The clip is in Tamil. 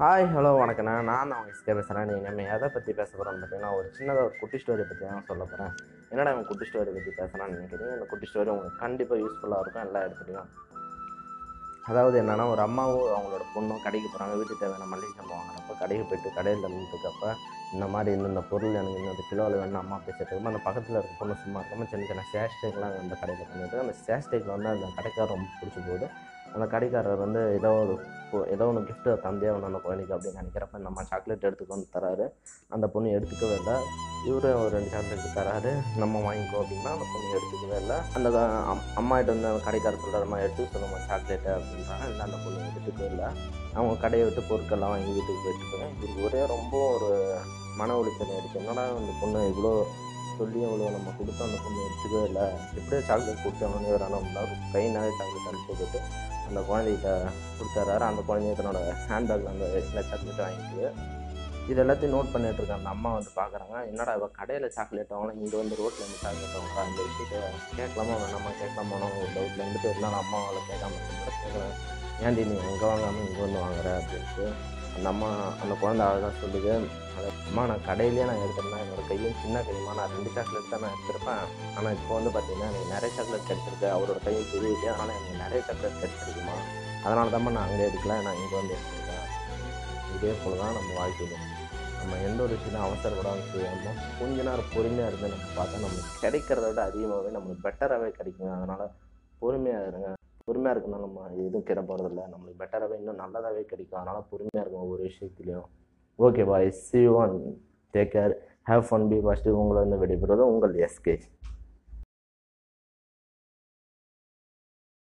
ஹாய் ஹலோ வணக்கண்ணா. நான் அவங்க எஸ்கே பேசுகிறேன் நீங்கள் நம்ம எதை பற்றி பேச போகிறோம் பார்த்தீங்கன்னா ஒரு சின்னதாக ஒரு குட்டி ஸ்டோரி பற்றி தான் சொல்ல போகிறேன் என்னடா இவன் குட்டி ஸ்டோரி பற்றி பேசுகிறான்னு நினைக்கிறீங்க? இந்த குட்டி ஸ்டோரி உங்களுக்கு கண்டிப்பாக யூஸ்ஃபுல்லாக இருக்கும். எல்லா இடத்துலையும். அதாவது என்னென்னா ஒரு அம்மாவும் அவங்களோட பொண்ணும் கடைக்கு போகிறாங்க வீட்டுக்கு தேவையான மளிகை சாமான் வாங்கினப்போ கடைக்கு போயிட்டு கடையில் நின்றுக்கப்ப இந்த மாதிரி இந்தந்த பொருள் எனக்கு இந்த கிலோவில் வேணும் அம்மா பேசிட்டு அந்த பக்கத்தில் இருக்க பொண்ணு சும்மா இருக்காமல் சின்ன சின்ன சேஷ்டேக்லாம் அந்த கடையில் பண்ணிட்டு அந்த சேஷ்டேக்கில் வந்து அந்த கடைக்கார ரொம்ப பிடிச்சி போகுது அந்த கடைக்காரர் வந்து ஏதோ ஒரு ஏதோ ஒன்று கிஃப்ட்டு தந்தே ஒன்று அந்த குழந்தைக்கு அப்படின்னு நினைக்கிறப்ப நம்ம சாக்லேட் எடுத்துக்க வந்து தராரு. அந்த பொண்ணு எடுத்துக்கவே இல்லை. இவரு ஒரு ரெண்டு சாக்லேட் தராரு. நம்ம வாங்கிக்கோ அப்படின்னா அந்த பொண்ணு எடுத்துக்கவே இல்லை. அந்த க- அம்- வந்து அந்த கடைக்காரர் சொல்கிறமா எடுத்து சொல்லுமா சாக்லேட்டு அப்படின்றாங்க. இல்லை அந்த பொண்ணு எடுத்துக்கவே இல்லை. அவங்க கடையை விட்டு பொருட்கள்லாம் வாங்கி வீட்டுக்கு போயிட்டு இருக்காங்க. இவருக்கு ஒரே ரொம்ப ஒரு மன உளைச்சல் ஆயிடுச்சு. என்னடா அந்த பொண்ணு இவ்வளோ சொல்லியும் இவ்வளோ நம்ம கொடுத்தோம் அந்த பொண்ணு எடுத்துக்கவே இல்லை. எப்படியோ சாக்லேட் கொடுத்தோன்னு ஒரு ஆனால் கை நிறைய சாக்லேட் அனுப்பி போட்டு அந்த குழந்தைகிட்ட கொடுத்துட்றாரு அந்த குழந்தைய தன்னோட ஹேண்ட்பேக்கில் அந்த எல்லா சாக்லேட்டும் வாங்கிட்டு இது எல்லாத்தையும் நோட் பண்ணிட்டு இருக்க அந்த அம்மா வந்து பார்க்குறாங்க என்னடா இப்போ கடையில் சாக்லேட் வாங்கலாம் இங்கே வந்து ரோட்டில் வந்து சாக்லேட் வாங்குறா? அந்த விஷயத்தை கேட்கலாமா வேணாமா? கேட்கலாமா? ஒரு டவுட்டில் இருந்துட்டு இருந்தாலும் அம்மாவால் கேட்காம கேட்குறேன் ஏன்டி நீ அங்கே வாங்காமல் இங்கே வந்து வாங்குற? அப்படின்ட்டு அந்த அம்மா அந்த குழந்தை அழகாக சொல்லுது. அதை அம்மா நான் கடையிலேயே நான் எடுத்திருந்தேன் என்னோட கையும் சின்ன கையுமா? நான் ரெண்டு சாக்லேட் தான் நான் எடுத்திருப்பேன். ஆனால் இப்போ வந்து பார்த்தீங்கன்னா எனக்கு நிறைய சாக்லேட் கிடச்சிருக்கு. அவரோட கையும் பெரிய ஆனால் அதனால் எனக்கு நிறைய சாக்லேட் கிடச்சிருக்குமா? அதனால தான் நான் அங்கே எடுக்கல. நான் இங்கே வந்து எடுத்துருக்கேன். இதே போல் தான் நம்ம வாழ்க்கையில் நம்ம எந்த ஒரு விஷயத்தையும் அவசரப்படாமல் செய்யாமல் கொஞ்ச நேரம் பொறுமையாக இருந்து நம்ம பார்த்தா நம்மளுக்கு கிடைக்கிறத விட அதிகமாகவே நம்மளுக்கு பெட்டராகவே கிடைக்குங்க. அதனால் பொறுமையாக இருங்க. பொறுமையாக இருக்கணும். நம்ம எதுவும் கிட போகிறதில்ல நம்மளுக்கு பெட்டராகவே இன்னும் நல்லதாகவே கிடைக்கும். அதனால் பொறுமையாக இருக்கும் ஒவ்வொரு விஷயத்துலையும். Okay bye see one take care have fun be first உங்களை வந்து விடைபெறுவது உங்கள் எஸ்கே